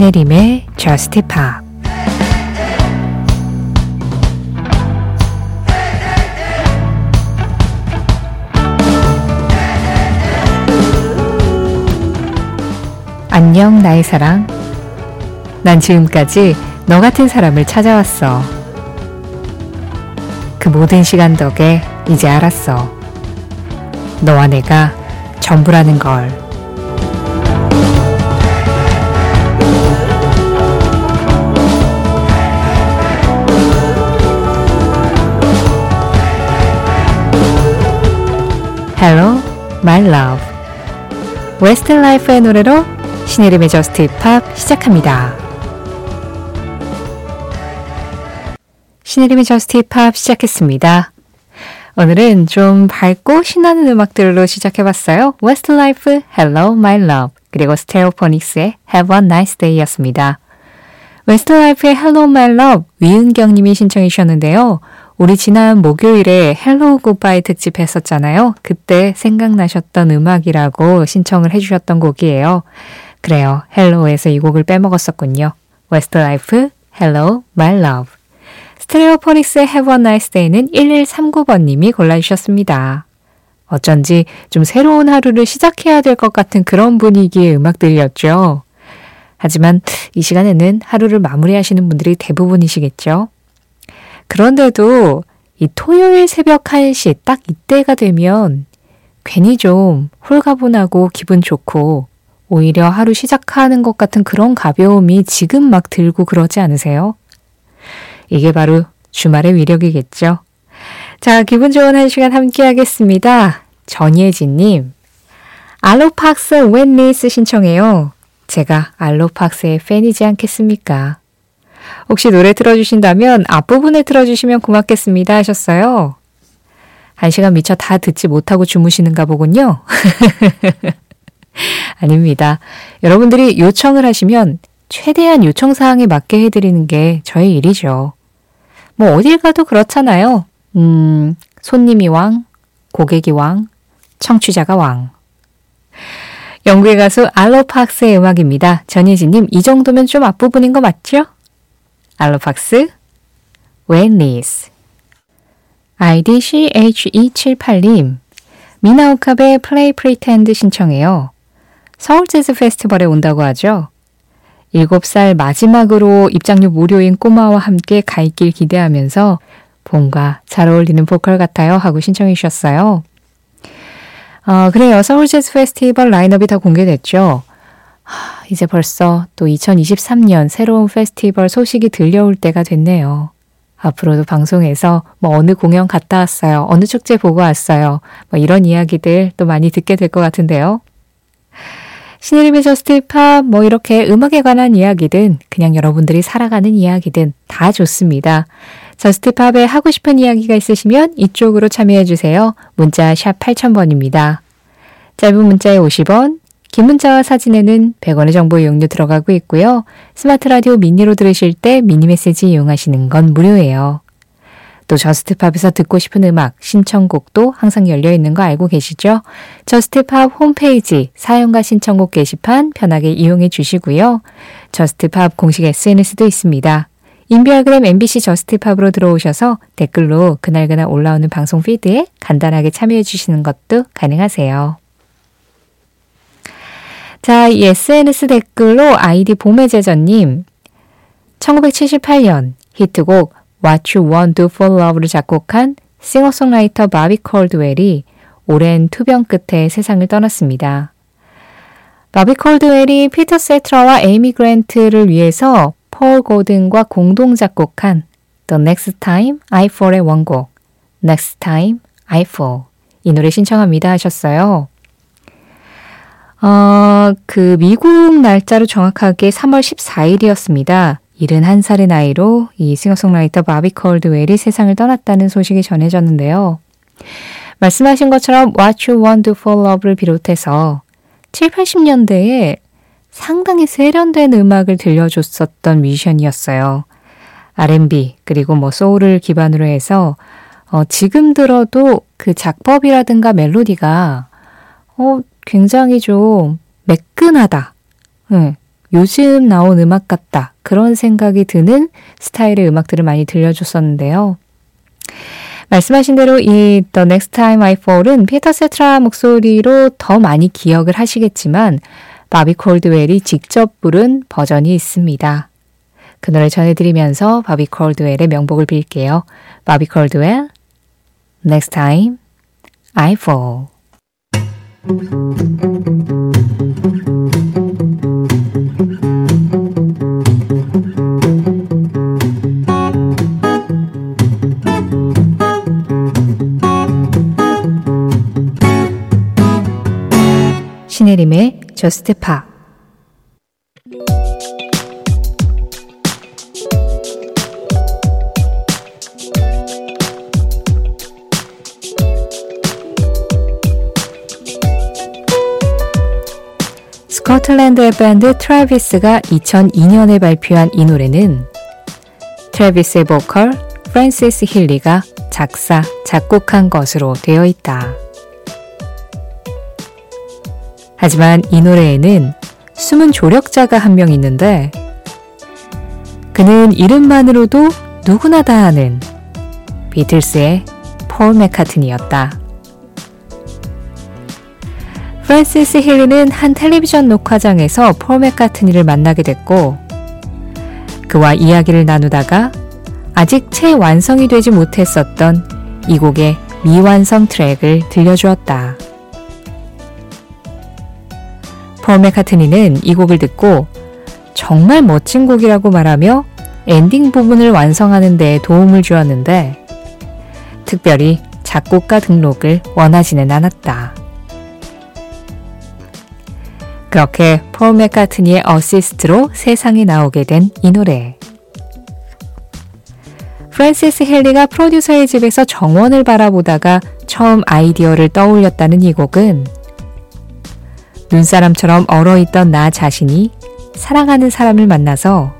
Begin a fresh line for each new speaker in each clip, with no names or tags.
신혜림의 Just 안녕 나의 사랑. 난 지금까지 너 같은 사람을 찾아왔어. 그 모든 시간 덕에 이제 알았어. 너와 내가 전부라는 걸 Hello, my love. Westlife의 노래로 신혜림의 Just Pop 시작합니다. 신혜림의 Just Pop 시작했습니다. 오늘은 좀 밝고 신나는 음악들로 시작해봤어요. Westlife, Hello, my love. 그리고 Stereophonics의 Have a nice day 였습니다. Westlife의 Hello, my love 위은경 님이 신청해 주셨는데요. 우리 지난 목요일에 Hello Goodbye 특집 했었잖아요. 그때 생각나셨던 음악이라고 신청을 해주셨던 곡이에요. 그래요. Hello에서 이 곡을 빼먹었었군요. 웨스트 라이프, Hello, my love. Stereophonics의 Have a Nice Day는 1139번님이 골라주셨습니다. 어쩐지 좀 새로운 하루를 시작해야 될 것 같은 그런 분위기의 음악들이었죠. 하지만 이 시간에는 하루를 마무리하시는 분들이 대부분이시겠죠. 그런데도 이 토요일 새벽 1시 딱 이때가 되면 괜히 좀 홀가분하고 기분 좋고 오히려 하루 시작하는 것 같은 그런 가벼움이 지금 막 들고 그러지 않으세요? 이게 바로 주말의 위력이겠죠. 자, 기분 좋은 한 시간 함께 하겠습니다. 전예진님, 알로팍스 웬리스 신청해요. 제가 알로팍스의 팬이지 않겠습니까? 혹시 노래 틀어주신다면 앞부분에 틀어주시면 고맙겠습니다 하셨어요. 한 시간 미처 다 듣지 못하고 주무시는가 보군요. 아닙니다. 여러분들이 요청을 하시면 최대한 요청 사항에 맞게 해드리는 게 저의 일이죠. 뭐 어딜 가도 그렇잖아요. 음, 손님이 왕, 고객이 왕, 청취자가 왕. 영국의 가수 알로 팍스의 음악입니다. 전예진님, 이 정도면 좀 앞부분인 거 맞죠? 알로팍스, 웬리스. 아이디 CH278님, Mina Okabe의 Play Pretend 신청해요. 서울 재즈 페스티벌에 온다고 하죠. 7살 마지막으로 입장료 무료인 꼬마와 함께 가 있길 기대하면서 봄과 잘 어울리는 보컬 같아요 하고 신청해 주셨어요. 어, 그래요. 서울 재즈 페스티벌 라인업이 다 공개됐죠. 이제 벌써 또 2023년 새로운 페스티벌 소식이 들려올 때가 됐네요. 앞으로도 방송에서 뭐 어느 공연 갔다 왔어요. 어느 축제 보고 왔어요. 뭐 이런 이야기들 또 많이 듣게 될 것 같은데요. 신혜림의 Just Pop 뭐 이렇게 음악에 관한 이야기든 그냥 여러분들이 살아가는 이야기든 다 좋습니다. Just Pop에 하고 싶은 이야기가 있으시면 이쪽으로 참여해 주세요. 문자 샵 8000번입니다. 짧은 문자에 50원, 긴 문자와 사진에는 100원의 정보 이용료 들어가고 있고요. 스마트 라디오 미니로 들으실 때 미니 메시지 이용하시는 건 무료예요. 또 Just Pop에서 듣고 싶은 음악, 신청곡도 항상 열려 있는 거 알고 계시죠? Just Pop 홈페이지 사연과 신청곡 게시판 편하게 이용해 주시고요. Just Pop 공식 SNS도 있습니다. 인별그램 MBC Just Pop으로 들어오셔서 댓글로 그날그날 올라오는 방송 피드에 간단하게 참여해 주시는 것도 가능하세요. 자, 이 SNS 댓글로 아이디 봄의 제전님, 1978년 히트곡 What You Won't Do For Love를 작곡한 싱어송라이터 바비 콜드웰이 오랜 투병 끝에 세상을 떠났습니다. 바비 콜드웰이 피터 세테라와 에이미 그랜트를 위해서 폴 고든과 공동 작곡한 The Next Time I Fall의 원곡 Next Time I Fall 이 노래 신청합니다 하셨어요. 어, 그 미국 날짜로 정확하게 3월 14일이었습니다. 71살의 나이로 이 싱어송라이터 바비 콜드웰이 세상을 떠났다는 소식이 전해졌는데요. 말씀하신 것처럼 What You Want for Love를 비롯해서 7, 80년대에 상당히 세련된 음악을 들려줬었던 뮤지션이었어요. R&B 그리고 뭐 소울을 기반으로 해서 어, 지금 들어도 그 작법이라든가 멜로디가 어, 굉장히 좀 매끈하다. 네. 요즘 나온 음악 같다. 그런 생각이 드는 스타일의 음악들을 많이 들려줬었는데요. 말씀하신 대로 이 The Next Time I Fall은 피터 세트라 목소리로 더 많이 기억을 하시겠지만 바비 콜드웰이 직접 부른 버전이 있습니다. 그 노래 전해드리면서 바비 콜드웰의 명복을 빌게요. 바비 콜드웰, Next Time I Fall. 신혜림의 저스트 파 스코틀랜드의 밴드 Travis가 2002년에 발표한 이 노래는 Travis의 보컬 프랜시스 힐리가 작사, 작곡한 것으로 되어 있다. 하지만 이 노래에는 숨은 조력자가 한 명 있는데 그는 이름만으로도 누구나 다 아는 비틀스의 폴 맥카트니였다. 프란시스 힐리는 한 텔레비전 녹화장에서 폴 맥카트니를 만나게 됐고 그와 이야기를 나누다가 아직 채 완성이 되지 못했었던 이 곡의 미완성 트랙을 들려주었다. 폴 맥카트니는 이 곡을 듣고 정말 멋진 곡이라고 말하며 엔딩 부분을 완성하는 데 도움을 주었는데 특별히 작곡가 등록을 원하지는 않았다. 그렇게 폴 맥카트니의 어시스트로 세상에 나오게 된 이 노래. 프랜시스 힐리가 프로듀서의 집에서 정원을 바라보다가 처음 아이디어를 떠올렸다는 이 곡은 눈사람처럼 얼어있던 나 자신이 사랑하는 사람을 만나서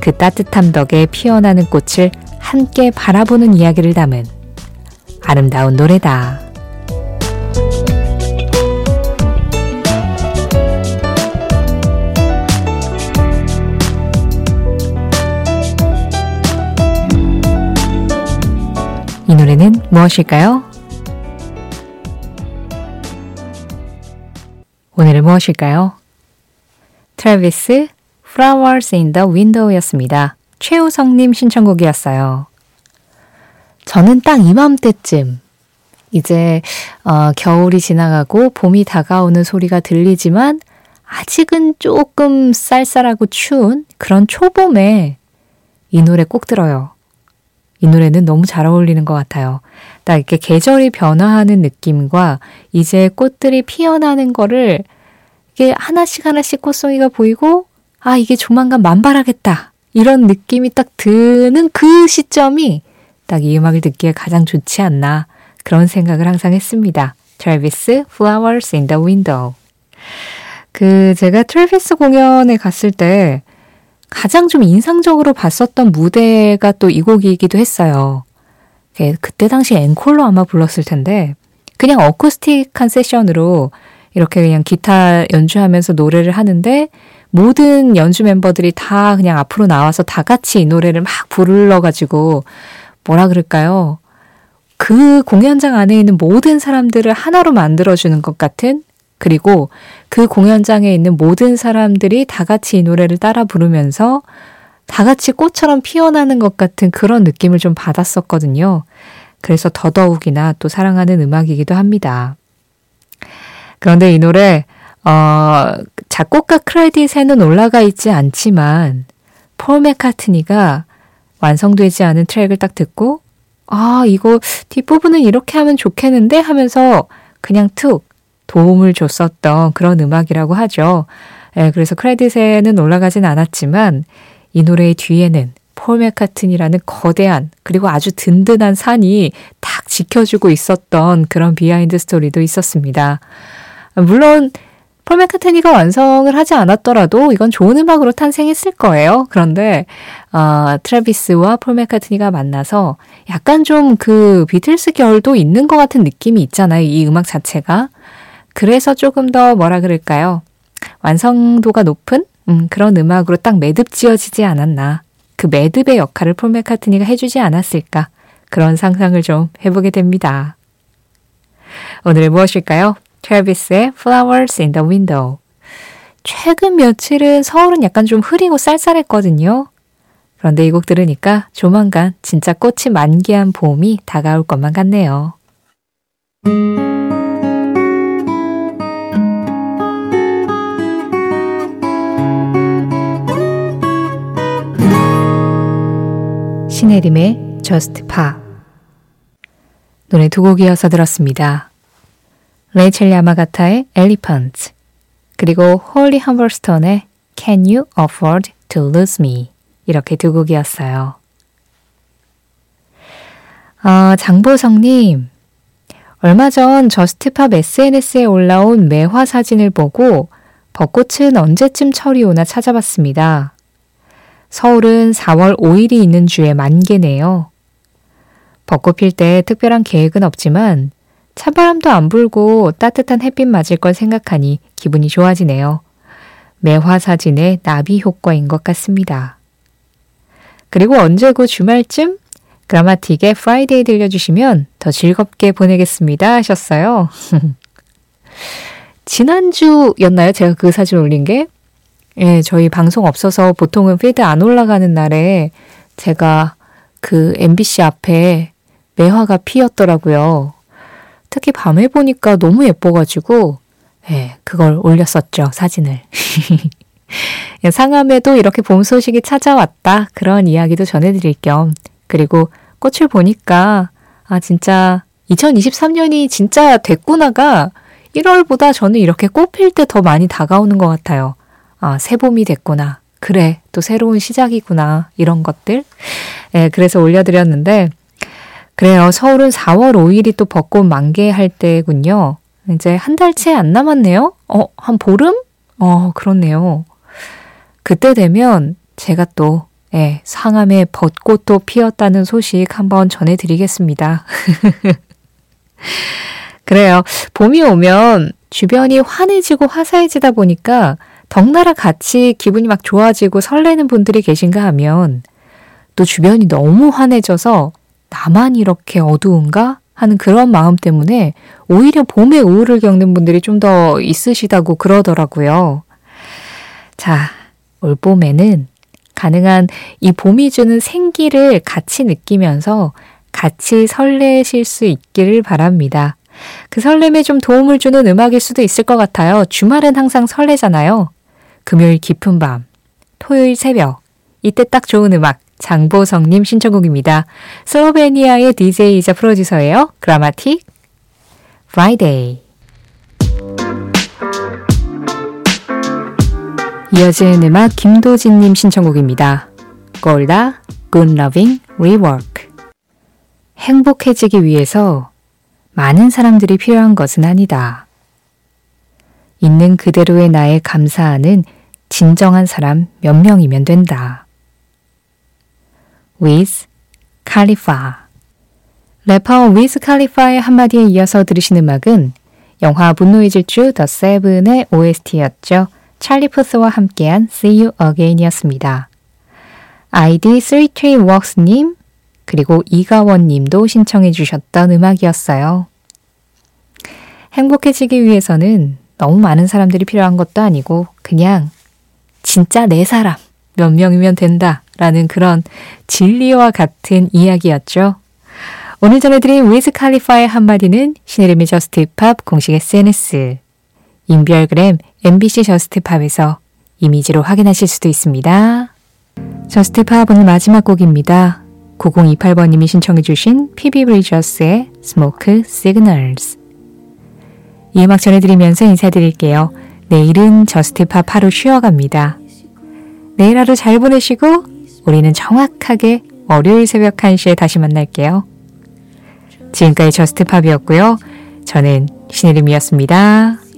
그 따뜻함 덕에 피어나는 꽃을 함께 바라보는 이야기를 담은 아름다운 노래다. 이 노래는 무엇일까요? 오늘은 무엇일까요? Travis Flowers in the Window였습니다. 최우성님 신청곡이었어요. 저는 딱 이맘때쯤 이제 어, 겨울이 지나가고 봄이 다가오는 소리가 들리지만 아직은 조금 쌀쌀하고 추운 그런 초봄에 이 노래 꼭 들어요. 이 노래는 너무 잘 어울리는 것 같아요. 딱 이렇게 계절이 변화하는 느낌과 이제 꽃들이 피어나는 거를 이게 하나씩 하나씩 꽃송이가 보이고 아 이게 조만간 만발하겠다 이런 느낌이 딱 드는 그 시점이 딱 이 음악을 듣기에 가장 좋지 않나 그런 생각을 항상 했습니다. 트래비스 Flowers in the Window 그 제가 트래비스 공연에 갔을 때 가장 좀 인상적으로 봤었던 무대가 또 이 곡이기도 했어요. 그때 당시 앵콜로 아마 불렀을 텐데 그냥 어쿠스틱한 세션으로 이렇게 그냥 기타 연주하면서 노래를 하는데 모든 연주 멤버들이 다 그냥 앞으로 나와서 다 같이 이 노래를 막 불러가지고 뭐라 그럴까요? 그 공연장 안에 있는 모든 사람들을 하나로 만들어주는 것 같은 그리고 그 공연장에 있는 모든 사람들이 다 같이 이 노래를 따라 부르면서 다 같이 꽃처럼 피어나는 것 같은 그런 느낌을 좀 받았었거든요. 그래서 더더욱이나 또 사랑하는 음악이기도 합니다. 그런데 이 노래, 어, 작곡가 크레딧에는 올라가 있지 않지만, 폴 맥카트니가 완성되지 않은 트랙을 딱 듣고, 아, 이거 뒷부분은 이렇게 하면 좋겠는데 하면서 그냥 툭 도움을 줬었던 그런 음악이라고 하죠. 예, 그래서 크레딧에는 올라가진 않았지만 이 노래의 뒤에는 폴 맥카트니라는 거대한 그리고 아주 든든한 산이 딱 지켜주고 있었던 그런 비하인드 스토리도 있었습니다. 물론 폴 맥카트니가 완성을 하지 않았더라도 이건 좋은 음악으로 탄생했을 거예요. 그런데 어, 트래비스와 폴 맥카트니가 만나서 약간 좀 그 비틀스 결도 있는 것 같은 느낌이 있잖아요. 이 음악 자체가. 그래서 조금 더 뭐라 그럴까요? 완성도가 높은 음, 그런 음악으로 딱 매듭 지어지지 않았나. 그 매듭의 역할을 폴 맥카트니가 해주지 않았을까. 그런 상상을 좀 해보게 됩니다. 오늘은 무엇일까요? 트래비스의 Flowers in the Window. 최근 며칠은 서울은 약간 좀 흐리고 쌀쌀했거든요. 그런데 이 곡 들으니까 조만간 진짜 꽃이 만개한 봄이 다가올 것만 같네요. 신혜림의 Just Pop 노래 두 곡 이어서 들었습니다. 레이첼 야마가타의 Elephant 그리고 홀리 험버스톤의 Can You Afford to Lose Me 이렇게 두 곡이었어요. 아, 장보성님 얼마 전 Just Pop SNS에 올라온 매화 사진을 보고 벚꽃은 언제쯤 철이 오나 찾아봤습니다. 서울은 4월 5일이 있는 주에 만개네요. 벚꽃 필 때 특별한 계획은 없지만 찬바람도 안 불고 따뜻한 햇빛 맞을 걸 생각하니 기분이 좋아지네요. 매화 사진의 나비 효과인 것 같습니다. 그리고 언제고 주말쯤 그라마틱의 Friday 들려주시면 더 즐겁게 보내겠습니다 하셨어요. 지난주였나요? 제가 그 사진 올린 게? 예, 저희 방송 없어서 보통은 피드 안 올라가는 날에 제가 그 MBC 앞에 매화가 피었더라고요. 특히 밤에 보니까 너무 예뻐가지고, 예, 그걸 올렸었죠, 사진을. 예, 상암에도 이렇게 봄 소식이 찾아왔다. 그런 이야기도 전해드릴 겸, 그리고 꽃을 보니까, 아, 진짜 2023년이 진짜 됐구나가 1월보다 저는 이렇게 꽃필 때 더 많이 다가오는 것 같아요. 아, 새봄이 됐구나. 그래, 또 새로운 시작이구나. 이런 것들. 예, 그래서 올려드렸는데, 그래요. 서울은 4월 5일이 또 벚꽃 만개할 때군요. 이제 한 달째 안 남았네요? 어, 한 보름? 어, 그렇네요. 그때 되면 제가 또, 예, 상암에 벚꽃도 피었다는 소식 한번 전해드리겠습니다. 그래요. 봄이 오면 주변이 환해지고 화사해지다 보니까 덩나라 같이 기분이 막 좋아지고 설레는 분들이 계신가 하면 또 주변이 너무 환해져서 나만 이렇게 어두운가 하는 그런 마음 때문에 오히려 봄에 우울을 겪는 분들이 좀 더 있으시다고 그러더라고요. 자, 올 봄에는 가능한 이 봄이 주는 생기를 같이 느끼면서 같이 설레실 수 있기를 바랍니다. 그 설렘에 좀 도움을 주는 음악일 수도 있을 것 같아요. 주말은 항상 설레잖아요. 금요일 깊은 밤, 토요일 새벽, 이때 딱 좋은 음악, 장보성님 신청곡입니다. 슬로베니아의 DJ이자 프로듀서예요. 그라마틱, Friday. 이어지는 음악 김도진님 신청곡입니다. 골다, Good Loving, Rework. 행복해지기 위해서 많은 사람들이 필요한 것은 아니다. 있는 그대로의 나에 감사하는 진정한 사람 몇 명이면 된다. with Khalifa 래퍼 위즈 칼리파의 한마디에 이어서 들으신 음악은 영화 분노의 질주 더 세븐의 OST였죠. 찰리 푸스와 함께한 See You Again이었습니다. 아이디 33works님 그리고 이가원님도 신청해 주셨던 음악이었어요. 행복해지기 위해서는 너무 많은 사람들이 필요한 것도 아니고 그냥 진짜 내 사람 몇 명이면 된다 라는 그런 진리와 같은 이야기였죠. 오늘 전해드린 위즈 칼리파의 한마디는 신혜림의 Just Pop 공식 SNS, 인별그램 MBC Just Pop에서 이미지로 확인하실 수도 있습니다. Just Pop 오늘 마지막 곡입니다. 9028번님이 신청해 주신 피비 브리저스의 Smoke Signals. 이 음악 전해드리면서 인사드릴게요. 내일은 Just Pop 하루 쉬어갑니다. 내일 하루 잘 보내시고 우리는 정확하게 월요일 새벽 1시에 다시 만날게요. 지금까지 저스트팝이었고요. 저는 신혜림이었습니다.